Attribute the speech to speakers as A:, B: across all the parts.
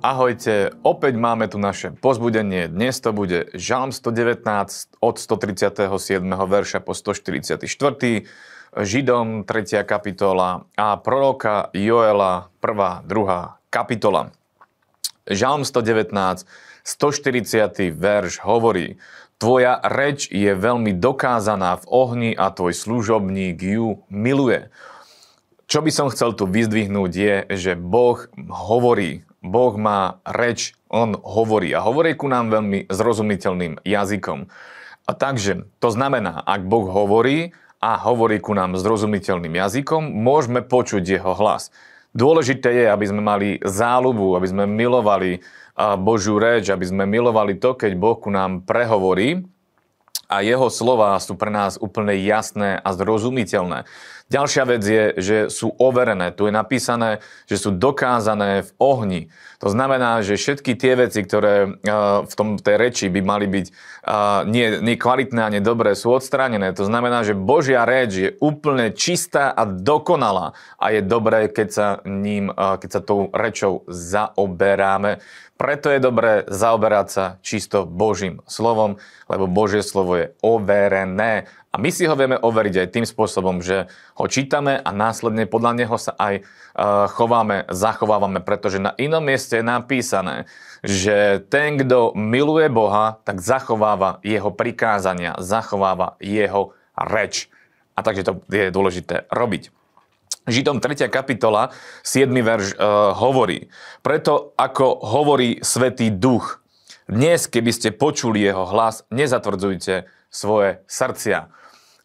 A: Ahojte, opäť máme tu naše pozbudenie. Dnes to bude Žalm 119 od 137. verša po 144. Židom 3. kapitola a proroka Joela 1. 2. kapitola. Žalm 119, 140. verš hovorí Tvoja reč je veľmi dokázaná v ohni a tvoj služobník ju miluje. Čo by som chcel tu vyzdvihnúť je, že Boh hovorí, Boh má reč, On hovorí a hovorí ku nám veľmi zrozumiteľným jazykom. A takže to znamená, ak Boh hovorí a hovorí ku nám zrozumiteľným jazykom, môžeme počuť jeho hlas. Dôležité je, aby sme mali záľubu, aby sme milovali Božiu reč, aby sme milovali to, keď Boh ku nám prehovorí a jeho slova sú pre nás úplne jasné a zrozumiteľné. Ďalšia vec je, že sú overené. Tu je napísané, že sú dokázané v ohni. To znamená, že všetky tie veci, ktoré uh, v tom, tej reči by mali byť uh, nie, nie kvalitné a nie dobré, sú odstránené. To znamená, že Božia reč je úplne čistá a dokonalá a je dobré, keď sa ním, uh, keď sa tou rečou zaoberáme. Preto je dobré zaoberať sa čisto Božím slovom, lebo Božie slovo je overené. A my si ho vieme overiť aj tým spôsobom, že ho čítame a následne podľa neho sa aj uh, chováme, zachovávame, pretože na inom mieste je napísané, že ten, kto miluje Boha, tak zachováva jeho prikázania, zachováva jeho reč. A takže to je dôležité robiť. Židom 3. kapitola, 7. verš uh, hovorí. Preto ako hovorí Svetý Duch, dnes, keby ste počuli jeho hlas, nezatvrdzujte svoje srdcia.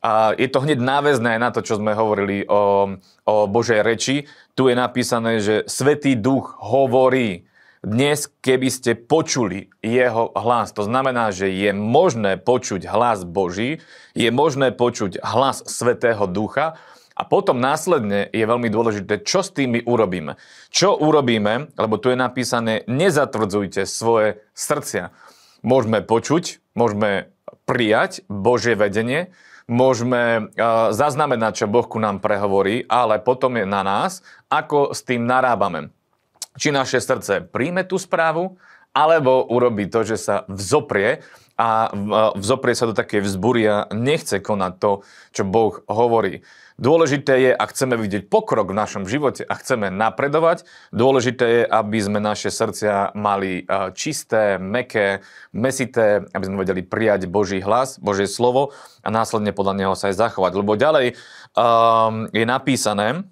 A: A je to hneď náväzné na to, čo sme hovorili o, o Božej reči. Tu je napísané, že Svetý Duch hovorí. Dnes, keby ste počuli jeho hlas, to znamená, že je možné počuť hlas Boží, je možné počuť hlas Svetého Ducha a potom následne je veľmi dôležité, čo s tým my urobíme. Čo urobíme, lebo tu je napísané, nezatvrdzujte svoje srdcia. Môžeme počuť, môžeme prijať Božie vedenie, môžeme uh, zaznamenať, čo Boh ku nám prehovorí, ale potom je na nás, ako s tým narábame. Či naše srdce príjme tú správu, alebo urobí to, že sa vzoprie a vzoprie sa do také vzbury a nechce konať to, čo Boh hovorí. Dôležité je, ak chceme vidieť pokrok v našom živote a chceme napredovať, dôležité je, aby sme naše srdcia mali čisté, meké, mesité, aby sme vedeli prijať Boží hlas, Božie slovo a následne podľa neho sa aj zachovať. Lebo ďalej um, je napísané,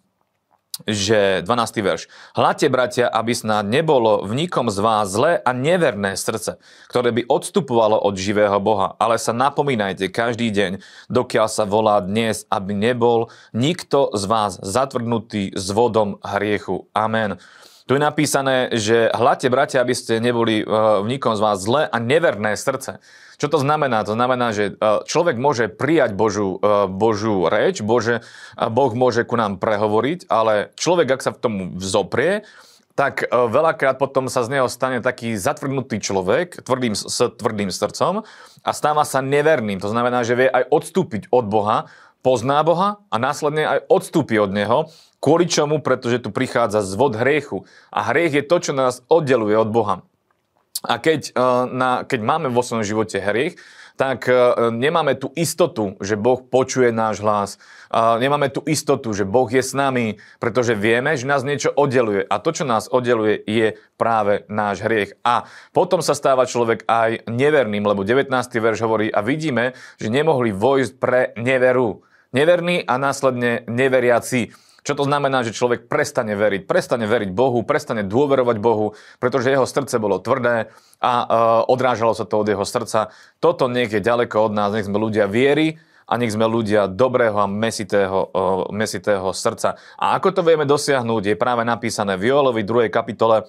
A: že 12. verš. Hľadte, bratia, aby snad nebolo v nikom z vás zlé a neverné srdce, ktoré by odstupovalo od živého Boha, ale sa napomínajte každý deň, dokiaľ sa volá dnes, aby nebol nikto z vás zatvrdnutý s vodom hriechu. Amen. Tu je napísané, že hľadte, bratia, aby ste neboli eh, v nikom z vás zlé a neverné srdce. Čo to znamená? To znamená, že eh, človek môže prijať Božú, eh, Božú reč, Bože, Boh môže ku nám prehovoriť, ale človek, ak sa v tomu vzoprie, tak veľakrát potom sa z neho stane taký zatvrdnutý človek tvrdým, s tvrdým srdcom a stáva sa neverným. To znamená, že vie aj odstúpiť od Boha, pozná Boha a následne aj odstúpi od Neho Kvôli čomu? Pretože tu prichádza zvod hriechu. A hriech je to, čo nás oddeluje od Boha. A keď, eh, na, keď máme vo svojom živote hriech, tak eh, nemáme tú istotu, že Boh počuje náš hlas. Nemáme tú istotu, že Boh je s nami, pretože vieme, že nás niečo oddeluje. A to, čo nás oddeluje, je práve náš hriech. A potom sa stáva človek aj neverným, lebo 19. verš hovorí, a vidíme, že nemohli vojsť pre neveru. Neverný a následne neveriaci. Čo to znamená, že človek prestane veriť, prestane veriť Bohu, prestane dôverovať Bohu, pretože jeho srdce bolo tvrdé a uh, odrážalo sa to od jeho srdca. Toto je ďaleko od nás, nech sme ľudia viery a nech sme ľudia dobrého a mesitého, uh, mesitého srdca. A ako to vieme dosiahnuť, je práve napísané v Joelovi 2. kapitole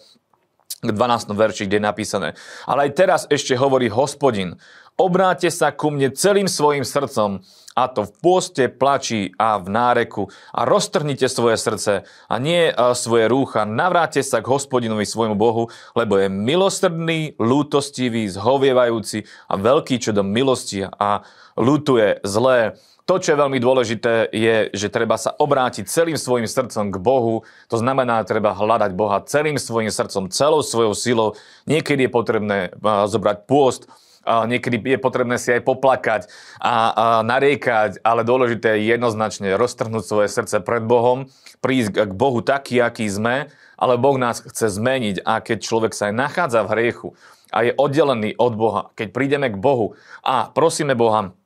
A: k 12. verši, kde je napísané. Ale aj teraz ešte hovorí hospodin, obráte sa ku mne celým svojim srdcom, a to v pôste, plači a v náreku a roztrhnite svoje srdce a nie svoje rúcha. Navráte sa k hospodinovi svojmu Bohu, lebo je milosrdný, lútostivý, zhovievajúci a veľký čo do milosti a lutuje zlé. To, čo je veľmi dôležité, je, že treba sa obrátiť celým svojim srdcom k Bohu. To znamená, treba hľadať Boha celým svojim srdcom, celou svojou silou. Niekedy je potrebné zobrať pôst, niekedy je potrebné si aj poplakať a, nariekať, ale dôležité je jednoznačne roztrhnúť svoje srdce pred Bohom, prísť k Bohu taký, aký sme, ale Boh nás chce zmeniť a keď človek sa aj nachádza v hriechu a je oddelený od Boha, keď prídeme k Bohu a prosíme Boha,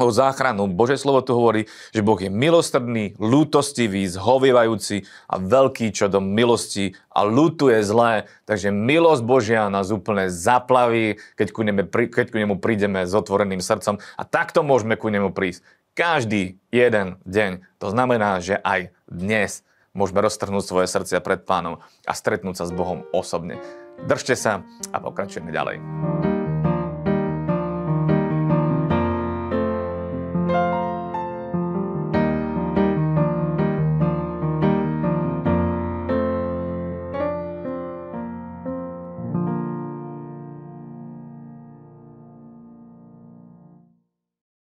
A: o záchranu. Bože slovo tu hovorí, že Boh je milostrdný, lútostivý, zhovievajúci a veľký čo do milosti a lútuje zlé. Takže milosť Božia nás úplne zaplaví, keď ku, nemu, keď ku nemu prídeme s otvoreným srdcom a takto môžeme ku nemu prísť. Každý jeden deň. To znamená, že aj dnes môžeme roztrhnúť svoje srdcia pred pánom a stretnúť sa s Bohom osobne. Držte sa a pokračujeme ďalej.